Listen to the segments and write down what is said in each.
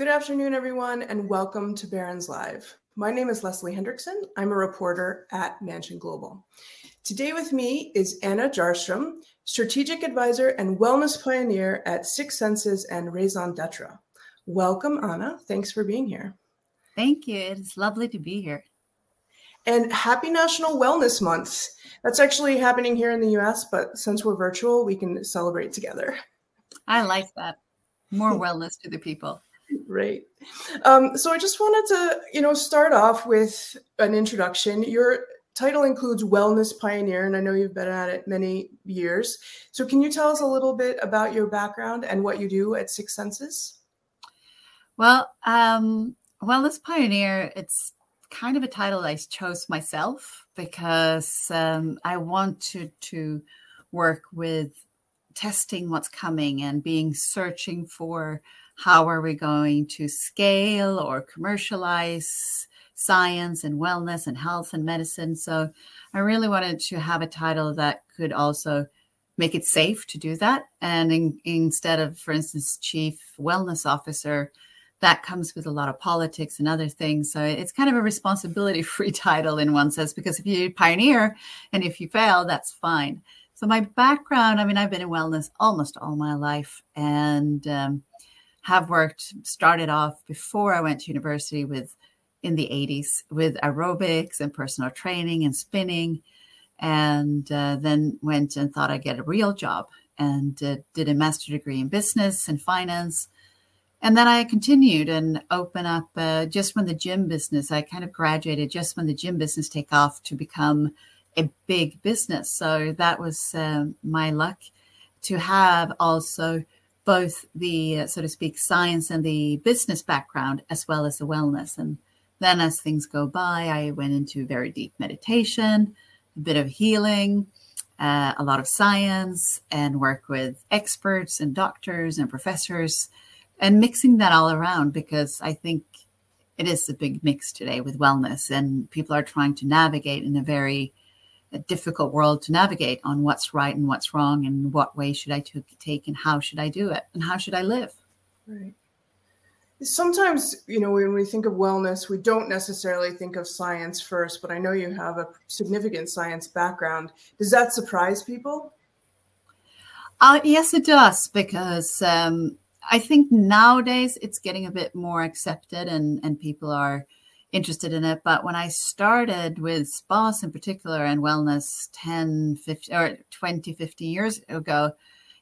Good afternoon, everyone, and welcome to Barron's Live. My name is Leslie Hendrickson. I'm a reporter at Mansion Global. Today with me is Anna Bjurstam, strategic advisor and wellness pioneer at Six Senses and Raison d'etre. Welcome, Anna. Thanks for being here. Thank you. It's lovely to be here. And happy National Wellness Month. That's actually happening here in the US, but since we're virtual, we can celebrate together. I like that. More wellness to the people. Right. Um, so I just wanted to, you know, start off with an introduction. Your title includes Wellness Pioneer, and I know you've been at it many years. So can you tell us a little bit about your background and what you do at Six Senses? Well, um, Wellness Pioneer, it's kind of a title I chose myself because um, I wanted to work with testing what's coming and being searching for how are we going to scale or commercialize science and wellness and health and medicine. So I really wanted to have a title that could also make it safe to do that. And in, instead of, for instance, chief wellness officer, that comes with a lot of politics and other things. So it's kind of a responsibility free title in one sense, because if you pioneer and if you fail, that's fine. So my background, I mean, I've been in wellness almost all my life and um, have worked, started off before I went to university with in the 80s with aerobics and personal training and spinning. And uh, then went and thought I'd get a real job and uh, did a master degree in business and finance and then I continued and open up uh, just when the gym business, I kind of graduated just when the gym business take off to become a big business. So that was uh, my luck to have also both the, uh, so to speak, science and the business background as well as the wellness. And then as things go by, I went into very deep meditation, a bit of healing, uh, a lot of science, and work with experts and doctors and professors and mixing that all around because I think it is a big mix today with wellness, and people are trying to navigate in a very a difficult world to navigate on what's right and what's wrong, and what way should I take, and how should I do it, and how should I live. Right. Sometimes, you know, when we think of wellness, we don't necessarily think of science first, but I know you have a significant science background. Does that surprise people? Uh, yes, it does, because um, I think nowadays it's getting a bit more accepted and, and people are interested in it. But when I started with spas in particular and wellness 10, 50 or 20, 50 years ago,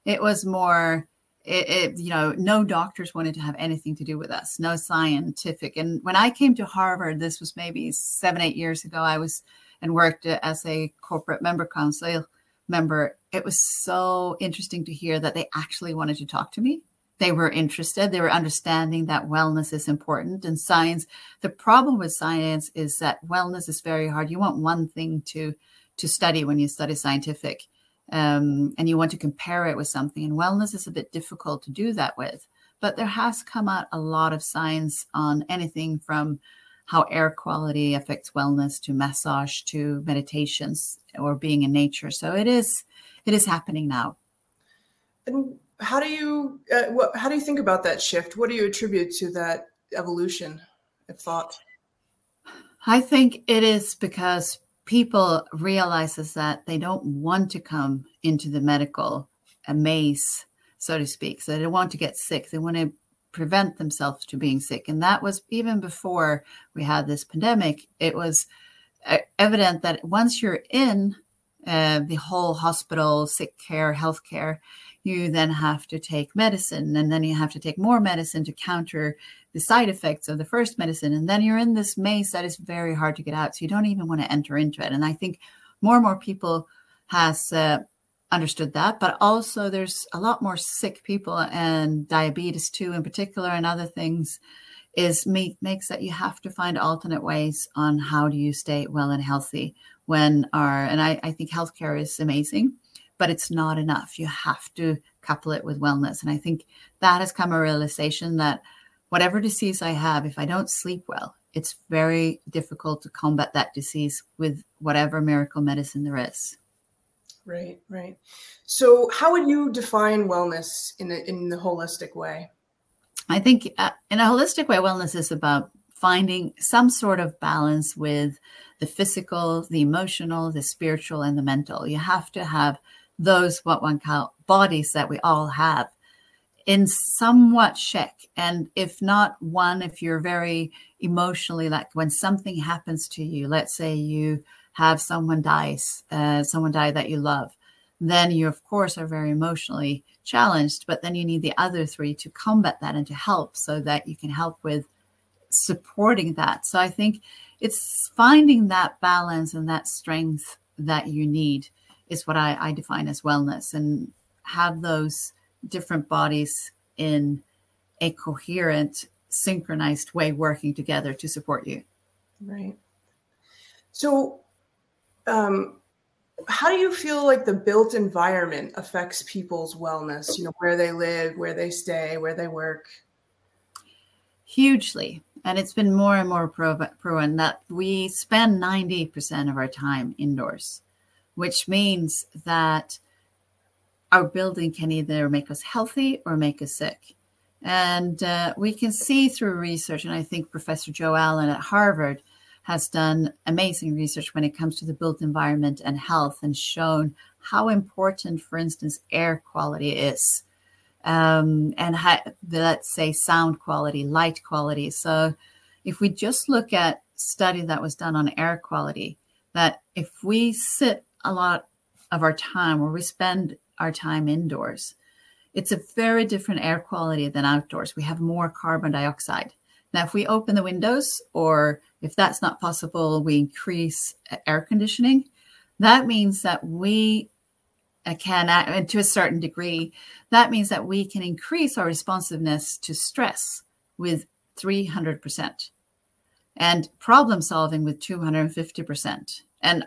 it was more, it, it, you know, no doctors wanted to have anything to do with us, no scientific. And when I came to Harvard, this was maybe seven, eight years ago, I was and worked as a corporate member council member. It was so interesting to hear that they actually wanted to talk to me they were interested. They were understanding that wellness is important. And science the problem with science is that wellness is very hard. You want one thing to to study when you study scientific um, and you want to compare it with something. And wellness is a bit difficult to do that with. But there has come out a lot of science on anything from how air quality affects wellness to massage to meditations or being in nature. So it is it is happening now. And how do you uh, what, how do you think about that shift? What do you attribute to that evolution of thought? I think it is because people realizes that they don't want to come into the medical maze, so to speak. So they don't want to get sick. They want to prevent themselves to being sick. And that was even before we had this pandemic. It was uh, evident that once you're in uh, the whole hospital, sick care, health healthcare, you then have to take medicine and then you have to take more medicine to counter the side effects of the first medicine and then you're in this maze that is very hard to get out so you don't even want to enter into it. And i think more and more people has uh, understood that, but also there's a lot more sick people and diabetes too, in particular, and other things is make, makes that you have to find alternate ways on how do you stay well and healthy when our and I, I think healthcare is amazing, but it's not enough. You have to couple it with wellness. And I think that has come a realization that whatever disease I have, if I don't sleep well, it's very difficult to combat that disease with whatever miracle medicine there is. Right, right. So, how would you define wellness in a, in the holistic way? I think, uh, in a holistic way, wellness is about finding some sort of balance with the physical, the emotional, the spiritual, and the mental. You have to have those what one call bodies that we all have in somewhat check. And if not one, if you're very emotionally like when something happens to you, let's say you have someone dies, uh, someone die that you love, then you of course are very emotionally challenged. But then you need the other three to combat that and to help so that you can help with supporting that. So I think it's finding that balance and that strength that you need is what I, I define as wellness and have those different bodies in a coherent, synchronized way working together to support you. Right. So, um, how do you feel like the built environment affects people's wellness? You know, where they live, where they stay, where they work? Hugely. And it's been more and more proven that we spend 90% of our time indoors, which means that our building can either make us healthy or make us sick. And uh, we can see through research, and I think Professor Joe Allen at Harvard has done amazing research when it comes to the built environment and health and shown how important, for instance, air quality is. Um, and let's say sound quality, light quality. So, if we just look at study that was done on air quality, that if we sit a lot of our time where we spend our time indoors. It's a very different air quality than outdoors. We have more carbon dioxide. Now, if we open the windows, or if that's not possible, we increase air conditioning, that means that we uh, can, and to a certain degree, that means that we can increase our responsiveness to stress with 300% and problem solving with 250%. And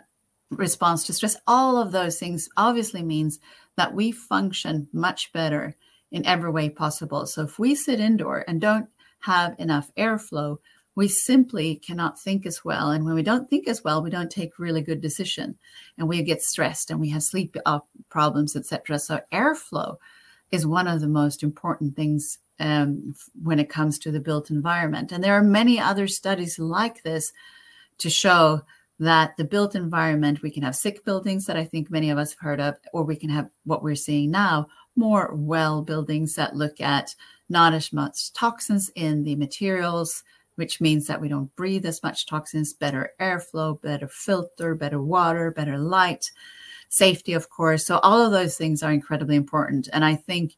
response to stress, all of those things obviously means that we function much better in every way possible. So if we sit indoor and don't have enough airflow, we simply cannot think as well. And when we don't think as well, we don't take really good decision and we get stressed and we have sleep problems, etc. So airflow is one of the most important things um, when it comes to the built environment. And there are many other studies like this to show that the built environment, we can have sick buildings that I think many of us have heard of, or we can have what we're seeing now, more well buildings that look at not as much toxins in the materials, which means that we don't breathe as much toxins, better airflow, better filter, better water, better light, safety, of course. So, all of those things are incredibly important. And I think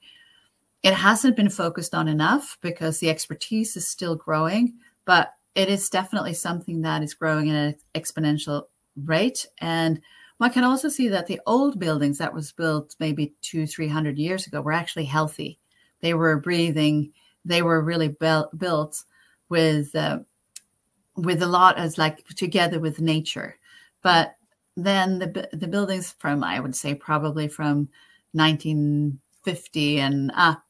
it hasn't been focused on enough because the expertise is still growing. But it is definitely something that is growing at an exponential rate. And one can also see that the old buildings that was built maybe two, three hundred years ago were actually healthy. They were breathing. They were really built with uh, with a lot as like together with nature. But then the the buildings from I would say probably from 1950 and up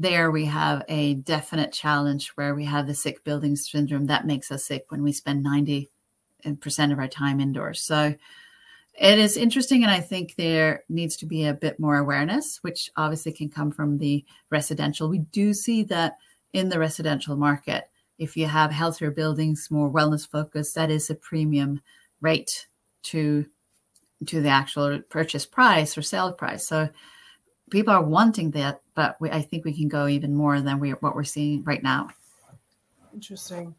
there we have a definite challenge where we have the sick building syndrome that makes us sick when we spend 90% of our time indoors. So it is interesting. And I think there needs to be a bit more awareness, which obviously can come from the residential. We do see that in the residential market, if you have healthier buildings, more wellness focused, that is a premium rate to to the actual purchase price or sale price. So people are wanting that, but we, I think we can go even more than we what we're seeing right now. Interesting.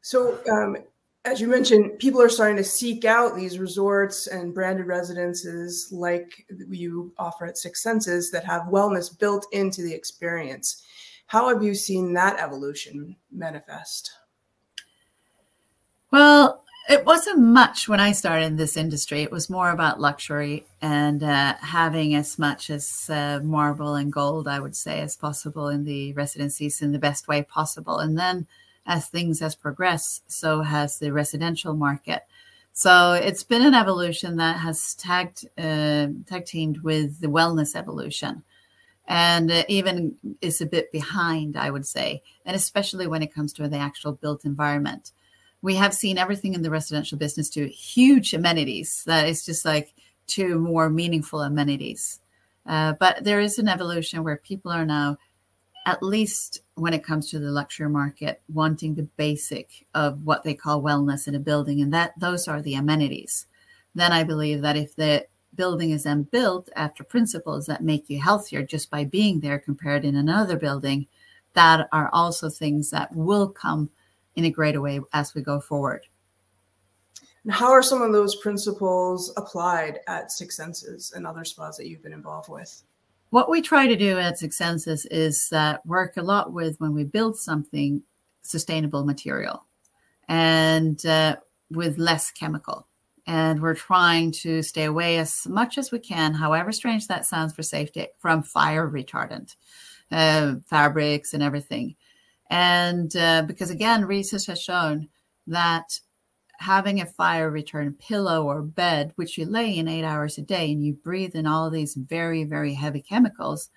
So, um, as you mentioned, people are starting to seek out these resorts and branded residences like you offer at Six Senses that have wellness built into the experience. How have you seen that evolution manifest? Well, it wasn't much when I started in this industry. It was more about luxury and uh, having as much as uh, marble and gold, I would say, as possible in the residencies in the best way possible. And then as things has progressed, so has the residential market. So it's been an evolution that has tagged uh, tag teamed with the wellness evolution, and uh, even is a bit behind, I would say, and especially when it comes to the actual built environment. We have seen everything in the residential business to huge amenities that is just like to more meaningful amenities. Uh, but there is an evolution where people are now at least when it comes to the luxury market, wanting the basic of what they call wellness in a building, and that those are the amenities. Then I believe that if the building is then built after principles that make you healthier just by being there compared in another building, that are also things that will come in a greater way as we go forward. And how are some of those principles applied at Six Senses and other spas that you've been involved with? What we try to do at Six Senses is that work a lot with when we build something sustainable material and uh, with less chemical. And we're trying to stay away as much as we can, however strange that sounds for safety, from fire retardant uh, fabrics and everything. And uh, because again, research has shown that having a fire retardant pillow or bed, which you lay in eight hours a day and you breathe in all these very, very heavy chemicals,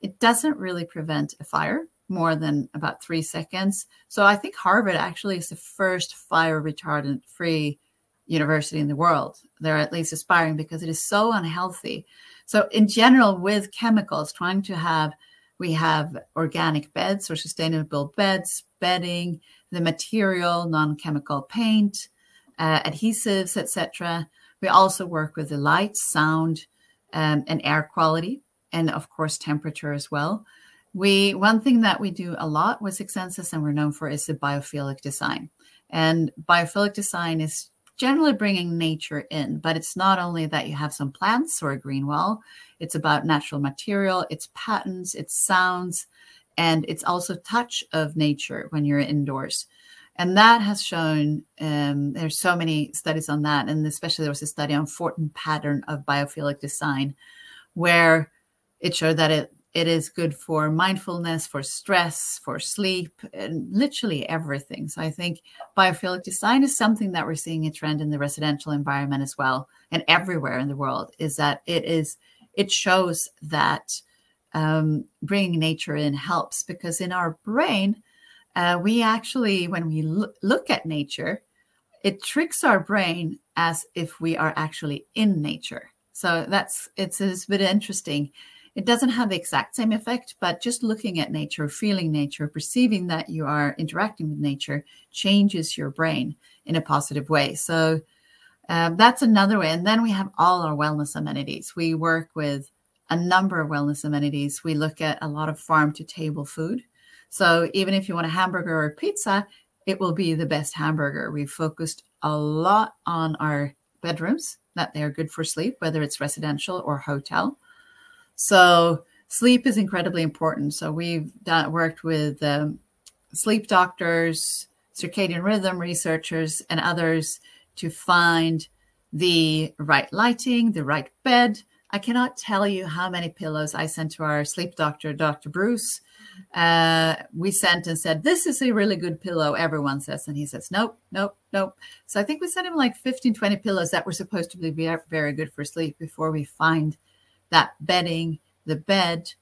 it doesn't really prevent a fire more than about three seconds. So I think Harvard actually is the first fire retardant free university in the world. They're at least aspiring because it is so unhealthy. So in general, with chemicals, trying to have we have organic beds or sustainable beds, bedding, the material, non-chemical paint, uh, adhesives, etc. We also work with the light, sound, um, and air quality, and of course temperature as well. We one thing that we do a lot with Six and we're known for is the biophilic design. And biophilic design is generally bringing nature in, but it's not only that you have some plants or a green wall. It's about natural material, it's patterns, it's sounds, and it's also touch of nature when you're indoors and that has shown um, there's so many studies on that and especially there was a study on fourteen pattern of biophilic design where it showed that it it is good for mindfulness for stress for sleep and literally everything so i think biophilic design is something that we're seeing a trend in the residential environment as well and everywhere in the world is that it is it shows that um, bringing nature in helps because in our brain uh, we actually, when we lo- look at nature, it tricks our brain as if we are actually in nature. So that's it's, it's a bit interesting. It doesn't have the exact same effect, but just looking at nature, feeling nature, perceiving that you are interacting with nature changes your brain in a positive way. So um, that's another way. And then we have all our wellness amenities. We work with a number of wellness amenities. We look at a lot of farm to table food. So even if you want a hamburger or a pizza, it will be the best hamburger. We've focused a lot on our bedrooms, that they are good for sleep, whether it's residential or hotel. So sleep is incredibly important. So we've done, worked with um, sleep doctors, circadian rhythm researchers, and others to find the right lighting, the right bed. I cannot tell you how many pillows I sent to our sleep doctor, Dr. Breus, uh, we sent and said, This is a really good pillow, everyone says. And he says, Nope, nope, nope. So I think we sent him like 15, 20 pillows that were supposed to be very good for sleep before we find that bedding, the bed,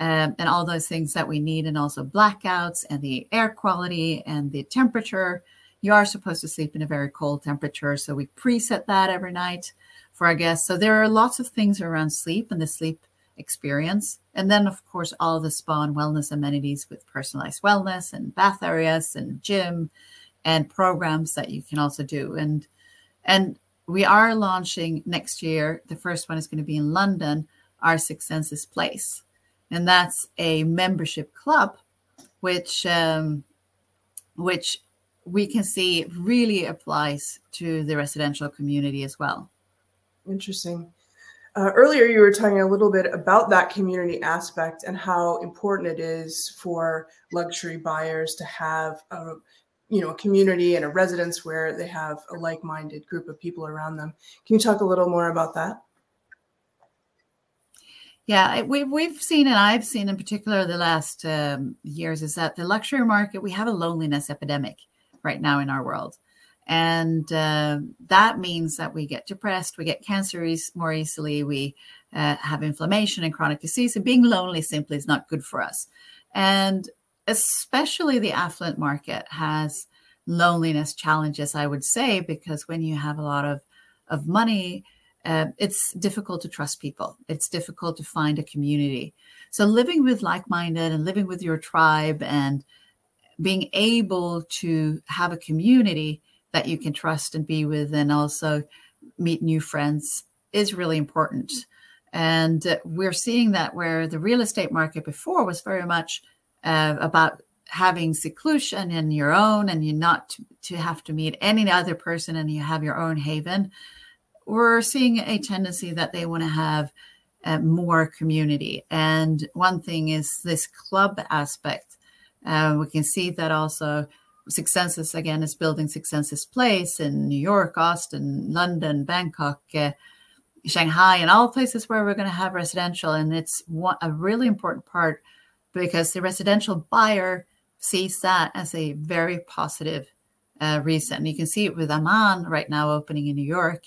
um, and all those things that we need, and also blackouts and the air quality and the temperature. You are supposed to sleep in a very cold temperature. So we preset that every night for our guests. So there are lots of things around sleep and the sleep experience. And then, of course, all the spa and wellness amenities with personalized wellness and bath areas and gym and programs that you can also do. And and we are launching next year. The first one is going to be in London, our Six Senses Place, and that's a membership club, which um, which we can see really applies to the residential community as well. Interesting. Uh, earlier, you were talking a little bit about that community aspect and how important it is for luxury buyers to have, a, you know a community and a residence where they have a like-minded group of people around them. Can you talk a little more about that? Yeah, we've we've seen and I've seen in particular the last um, years is that the luxury market we have a loneliness epidemic right now in our world, and uh, that means that we get depressed, we get cancer more easily, we uh, have inflammation and chronic disease, and being lonely simply is not good for us, and especially the affluent market has loneliness challenges, I would say, because when you have a lot of of money uh, it's difficult to trust people. It's difficult to find a community. So, living with like minded and living with your tribe and being able to have a community that you can trust and be with, and also meet new friends is really important. And uh, we're seeing that where the real estate market before was very much uh, about having seclusion in your own and you not to have to meet any other person and you have your own haven we're seeing a tendency that they want to have uh, more community. And one thing is this club aspect. Uh, we can see that also Six Senses again is building Six Senses Place in New York, Austin, London, Bangkok, uh, Shanghai, and all places where we're going to have residential. And it's one, a really important part because the residential buyer sees that as a very positive uh, reason. You can see it with Aman right now opening in New York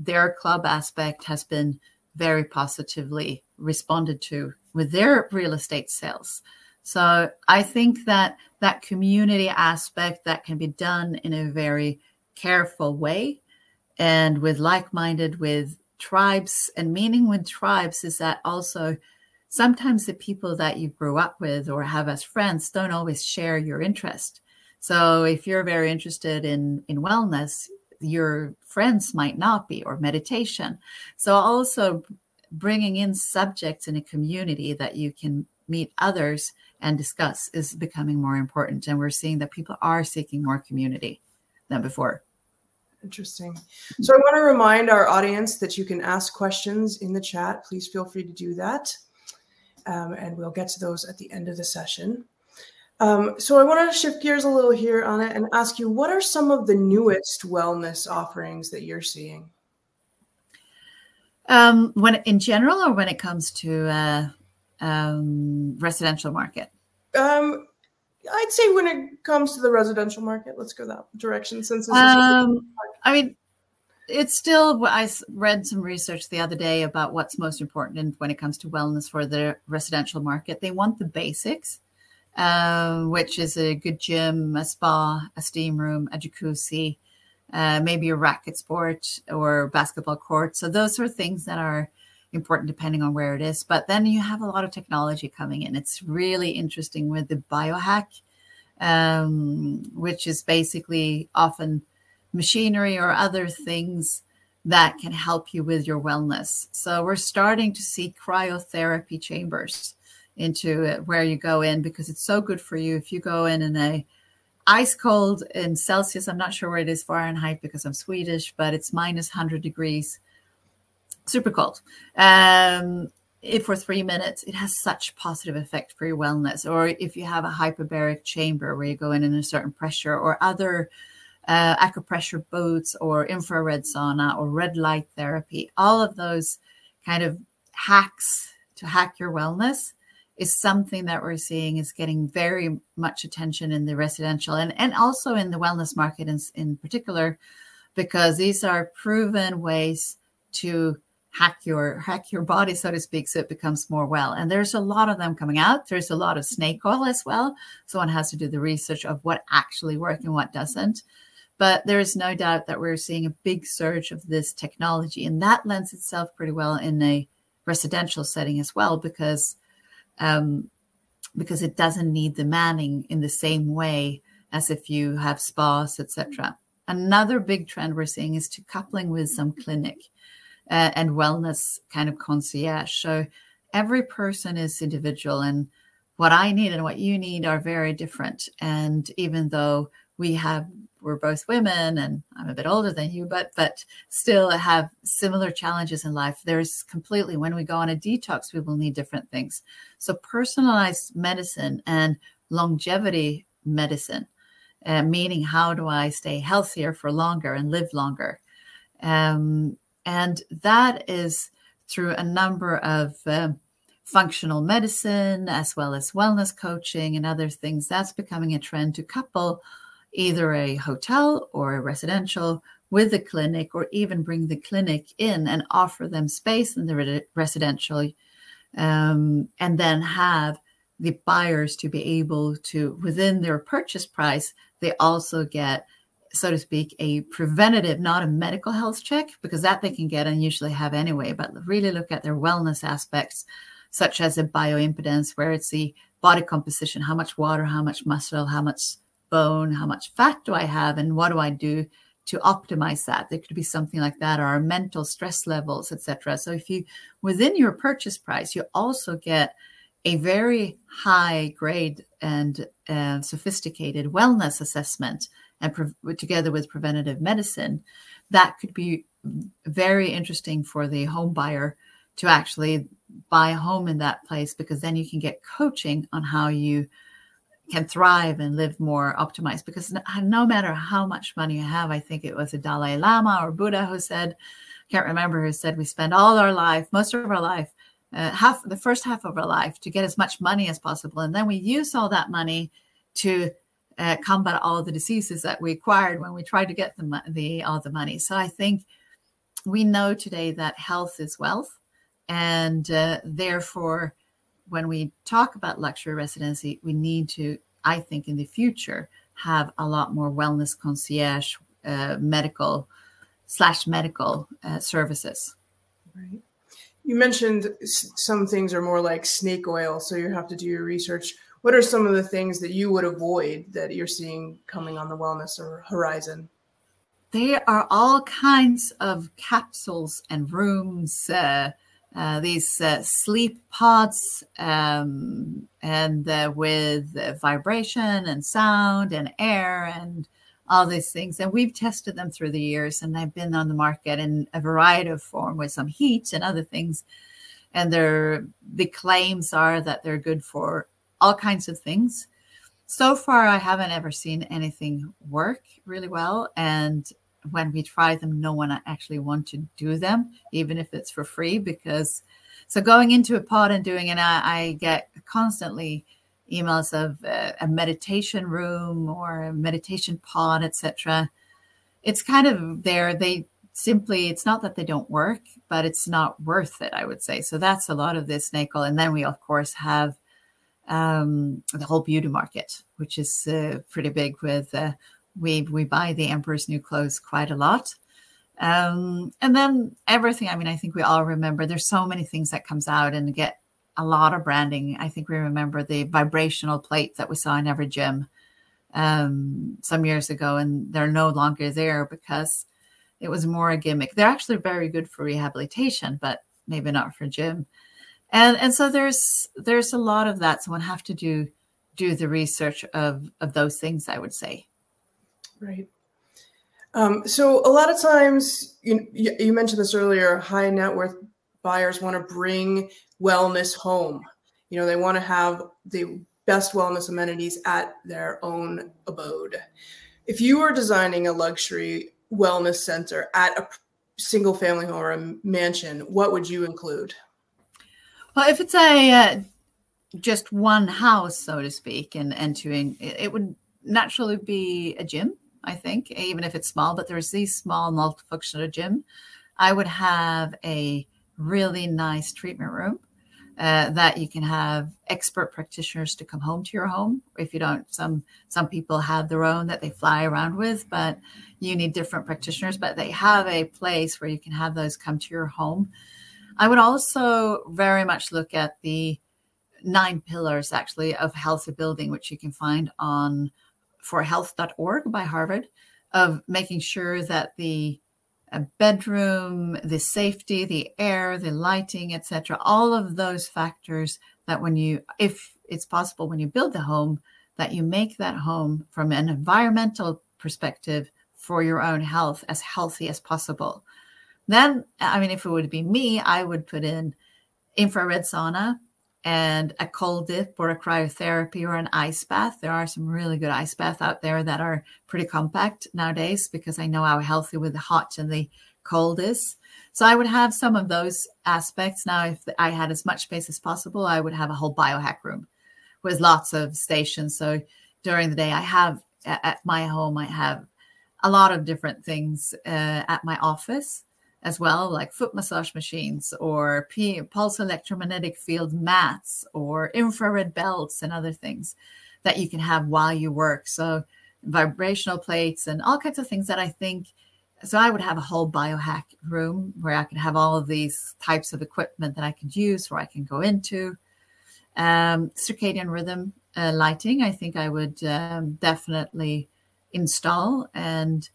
their club aspect has been very positively responded to with their real estate sales. So I think that that community aspect that can be done in a very careful way and with like-minded with tribes and meaning with tribes is that also sometimes the people that you grew up with or have as friends don't always share your interest. So if you're very interested in in wellness, your friends might not be, or meditation. So, also bringing in subjects in a community that you can meet others and discuss is becoming more important. And we're seeing that people are seeking more community than before. Interesting. So I want to remind our audience that you can ask questions in the chat. Please feel free to do that. Um, and we'll get to those at the end of the session. Um, so I want to shift gears a little here on it and ask you, what are some of the newest wellness offerings that you're seeing? Um, when in general, or when it comes to uh, um, residential market? Um, I'd say when it comes to the residential market, let's go that direction. Since um, I mean, it's still. I read some research the other day about what's most important when it comes to wellness for the residential market. They want the basics uh, which is a good gym, a spa, a steam room, a jacuzzi, uh, maybe a racket sport or basketball court. So those are things that are important depending on where it is. But then you have a lot of technology coming in. It's really interesting with the biohack, um, which is basically often machinery or other things that can help you with your wellness. So we're starting to see cryotherapy chambers into it where you go in because it's so good for you. If you go in in a ice cold in Celsius, I'm not sure where it is Fahrenheit because I'm Swedish, but it's minus 100 degrees, super cold. Um, if for three minutes, it has such positive effect for your wellness. Or if you have a hyperbaric chamber where you go in in a certain pressure, or other uh, acupressure boots, or infrared sauna, or red light therapy, all of those kind of hacks to hack your wellness is something that we're seeing is getting very much attention in the residential and, and also in the wellness market in, in particular, because these are proven ways to hack your hack your body, so to speak, so it becomes more well. And there's a lot of them coming out. There's a lot of snake oil as well. So one has to do the research of what actually works and what doesn't. But there is no doubt that we're seeing a big surge of this technology, and that lends itself pretty well in a residential setting as well, because um, because it doesn't need the manning in the same way as if you have spas, etc. Another big trend we're seeing is to coupling with some clinic uh, and wellness kind of concierge. So every person is individual, and what I need and what you need are very different. And even though we have we're both women and I'm a bit older than you, but but still have similar challenges in life. There's completely when we go on a detox, we will need different things. So personalized medicine and longevity medicine uh, meaning how do I stay healthier for longer and live longer? Um, and that is through a number of uh, functional medicine as well as wellness coaching and other things. That's becoming a trend to couple either a hotel or a residential with the clinic, or even bring the clinic in and offer them space in the re- residential, um, and then have the buyers to be able to, within their purchase price, they also get, so to speak, a preventative, not a medical health check, because that they can get and usually have anyway, but really look at their wellness aspects, such as a bioimpedance, where it's the body composition, how much water, how much muscle, how much bone, how much fat do I have, and what do I do to optimize that? There could be something like that, or our mental stress levels, etc. So if you within your purchase price, you also get a very high grade and uh, sophisticated wellness assessment and pre- together with preventative medicine that could be very interesting for the home buyer to actually buy a home in that place because then you can get coaching on how you can thrive and live more optimized because no, matter how much money you have i think it was a dalai lama or buddha who said can't remember who said we spend all our life most of our life uh, half the first half of our life to get as much money as possible. And then we use all that money to uh, combat all the diseases that we acquired when we tried to get the, the all the money. So i think we know today that health is wealth and uh, therefore when we talk about luxury residency, we need to, I think, in the future, have a lot more wellness concierge, uh, medical slash medical uh, services. Right. You mentioned some things are more like snake oil, so you have to do your research. What are some of the things that you would avoid that you're seeing coming on the wellness or horizon? There are all kinds of capsules and rooms. Uh, uh, these uh, sleep pods um, and uh, with vibration and sound and air and all these things. And we've tested them through the years and they've been on the market in a variety of form with some heat and other things. And they're, the claims are that they're good for all kinds of things. So far, I haven't ever seen anything work really well. And when we try them, no one actually want to do them, even if it's for free. Because so going into a pod and doing it, I, get constantly emails of a, a meditation room or a meditation pod, etc. It's kind of there. They simply it's not that they don't work, but it's not worth it. I would say so. That's a lot of this snake and then we of course have um, the whole beauty market, which is uh, pretty big with uh, we we buy the Emperor's New Clothes quite a lot. Um, and then everything. I mean, I think we all remember. There's so many things that comes out and get a lot of branding. I think we remember the vibrational plate that we saw in every gym um, some years ago, and they're no longer there because it was more a gimmick. They're actually very good for rehabilitation, but maybe not for gym. And and so there's there's a lot of that. So one have to do do the research of of those things. I would say. Right. Um, so a lot of times, you, you mentioned this earlier, high net worth buyers want to bring wellness home. You know, they want to have the best wellness amenities at their own abode. If you were designing a luxury wellness center at a single family home or a mansion, what would you include? Well, if it's a uh, just one house, so to speak, and entering, it would naturally be a gym I think, even if it's small, but there's these small multifunctional gym. I would have a really nice treatment room uh, that you can have expert practitioners to come home to your home. If you don't, some some people have their own that they fly around with, but you need different practitioners. But they have a place where you can have those come to your home. I would also very much look at the nine pillars actually of healthy building, which you can find on forhealth.org by Harvard of making sure that the uh, bedroom, the safety, the air, the lighting, etc., all of those factors that when you, if it's possible, when you build the home, that you make that home from an environmental perspective for your own health as healthy as possible. Then, I mean, if it would be me, I would put in infrared sauna, and a cold dip or a cryotherapy or an ice bath. There are some really good ice baths out there that are pretty compact nowadays because I know how healthy with the hot and the cold is. So I would have some of those aspects. Now, if I had as much space as possible, I would have a whole biohack room with lots of stations. So during the day, I have at my home, I have a lot of different things uh, at my office as well, like foot massage machines or pulse electromagnetic field mats or infrared belts and other things that you can have while you work. So, vibrational plates and all kinds of things that I think. So, I would have a whole biohack room where I could have all of these types of equipment that I could use, where I can go into. Um, circadian rhythm uh, lighting, I think I would um, definitely install and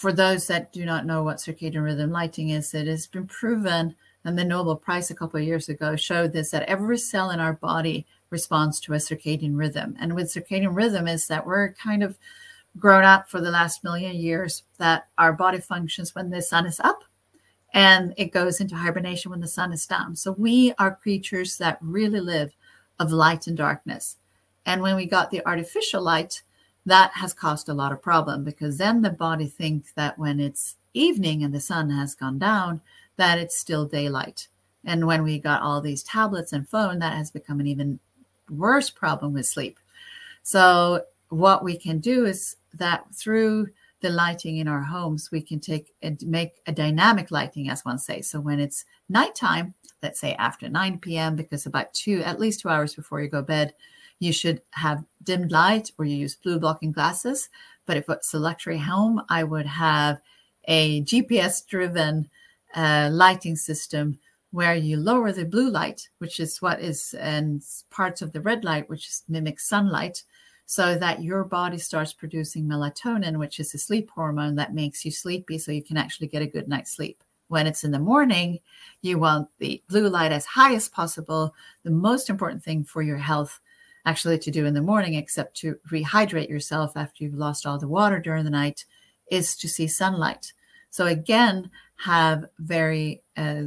for those that do not know what circadian rhythm lighting is, it has been proven, and the Nobel Prize a couple of years ago showed this that every cell in our body responds to a circadian rhythm. And with circadian rhythm is that we're kind of grown up for the last million years that our body functions when the sun is up and it goes into hibernation when the sun is down. So we are creatures that really live of light and darkness. And when we got the artificial light, that has caused a lot of problem because then the body thinks that when it's evening and the sun has gone down that it's still daylight. And when we got all these tablets and phone that has become an even worse problem with sleep. So what we can do is that through the lighting in our homes we can take and make a dynamic lighting as one says. So when it's nighttime let's say after 9 p.m because about two at least two hours before you go bed you should have dimmed light or you use blue blocking glasses. But if it's a luxury home, I would have a GPS driven uh, lighting system where you lower the blue light, which is what is and parts of the red light, which mimics sunlight, so that your body starts producing melatonin, which is a sleep hormone that makes you sleepy, so you can actually get a good night's sleep. When it's in the morning, you want the blue light as high as possible. The most important thing for your health actually to do in the morning, except to rehydrate yourself after you've lost all the water during the night, is to see sunlight. So again, have very uh,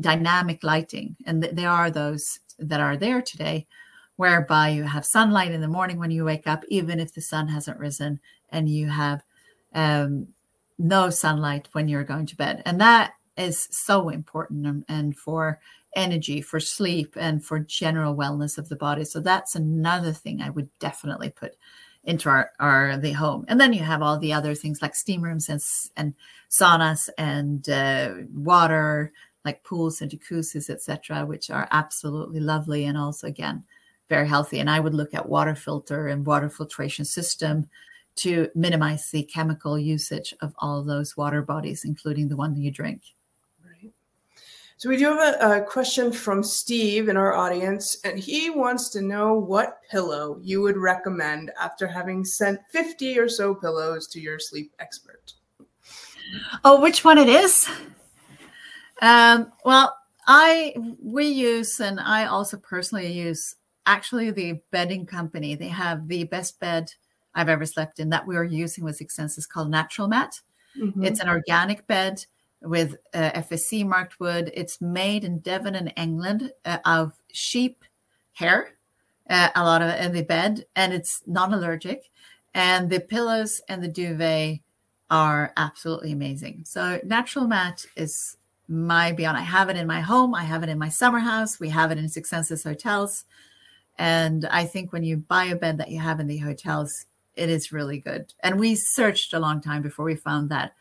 dynamic lighting, and th- there are those that are there today, whereby you have sunlight in the morning when you wake up, even if the sun hasn't risen, and you have um, no sunlight when you're going to bed, and that is so important and, and for energy, for sleep, and for general wellness of the body. So that's another thing I would definitely put into our, our the home. And then you have all the other things like steam rooms and, and saunas and uh, water, like pools and jacuzzis, etc., which are absolutely lovely and also again very healthy. And I would look at water filter and water filtration system to minimize the chemical usage of all those water bodies, including the one that you drink. So we do have a, a, question from Steve in our audience, and he wants to know what pillow you would recommend after having sent 50 or so pillows to your sleep expert. Oh, which one it is? Um, well, I we use, and I also personally use actually the bedding company. They have the best bed I've ever slept in that we are using with Six Senses called Natural Mat. Mm-hmm. It's an organic bed with uh, FSC marked wood. It's made in Devon and England uh, of sheep hair, uh, a lot of in the bed, and it's non allergic. And the pillows and the duvet are absolutely amazing. So, Natural Mat is my beyond. I have it in my home, I have it in my summer house, we have it in Six Senses hotels. And I think when you buy a bed that you have in the hotels, it is really good. And we searched a long time before we found that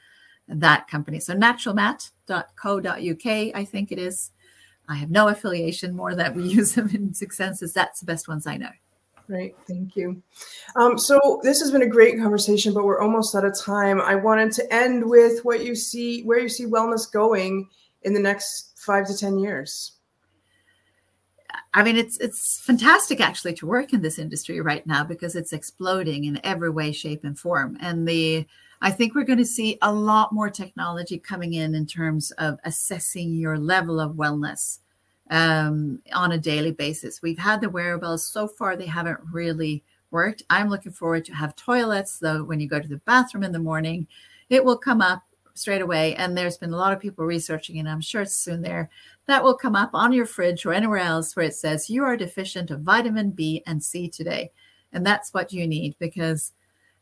that company. So naturalmat.co.uk, I think it is. I have no affiliation more that we use them in Six Senses. That's the best ones I know. Great, thank you. Um, so this has been a great conversation, but we're almost out of time. I wanted to end with what you see, where you see wellness going in the next five to ten years. I mean, it's it's fantastic actually to work in this industry right now because it's exploding in every way, shape, and form. And the I think we're going to see a lot more technology coming in in terms of assessing your level of wellness um, on a daily basis. We've had the wearables so far; they haven't really worked. I'm looking forward to have toilets, though. When you go to the bathroom in the morning, it will come up straight away. And there's been a lot of people researching, and I'm sure it's soon there that will come up on your fridge or anywhere else where it says you are deficient of vitamin B and C today. And that's what you need because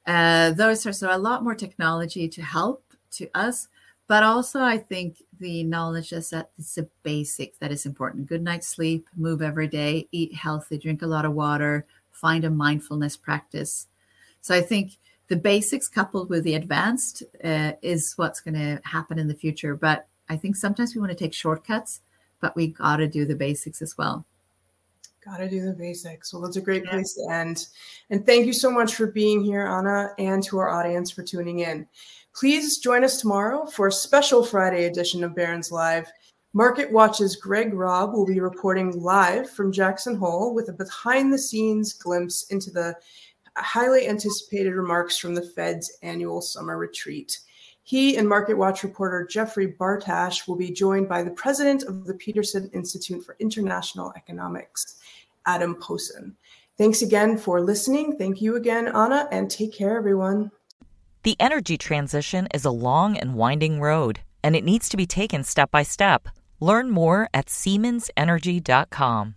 uh, those are so a lot more technology to help to us. But also, I think the knowledge is that it's a basic that is important. Good night's sleep, move every day, eat healthy, drink a lot of water, find a mindfulness practice. So I think the basics coupled with the advanced uh, is what's going to happen in the future. But I think sometimes we want to take shortcuts, but we got to do the basics as well. Got to do the basics. Well, that's a great place to end. And thank you so much for being here, Anna, and to our audience for tuning in. Please join us tomorrow for a special Friday edition of Barron's Live. Market Watch's Greg Robb will be reporting live from Jackson Hole with a behind the scenes glimpse into the highly anticipated remarks from the Fed's annual summer retreat. He and Market Watch reporter Jeffry Bartash will be joined by the president of the Peterson Institute for International Economics, Adam Posen. Thanks again for listening. Thank you again, Anna, and take care, everyone. The energy transition is a long and winding road, and it needs to be taken step by step. Learn more at SiemensEnergy.com.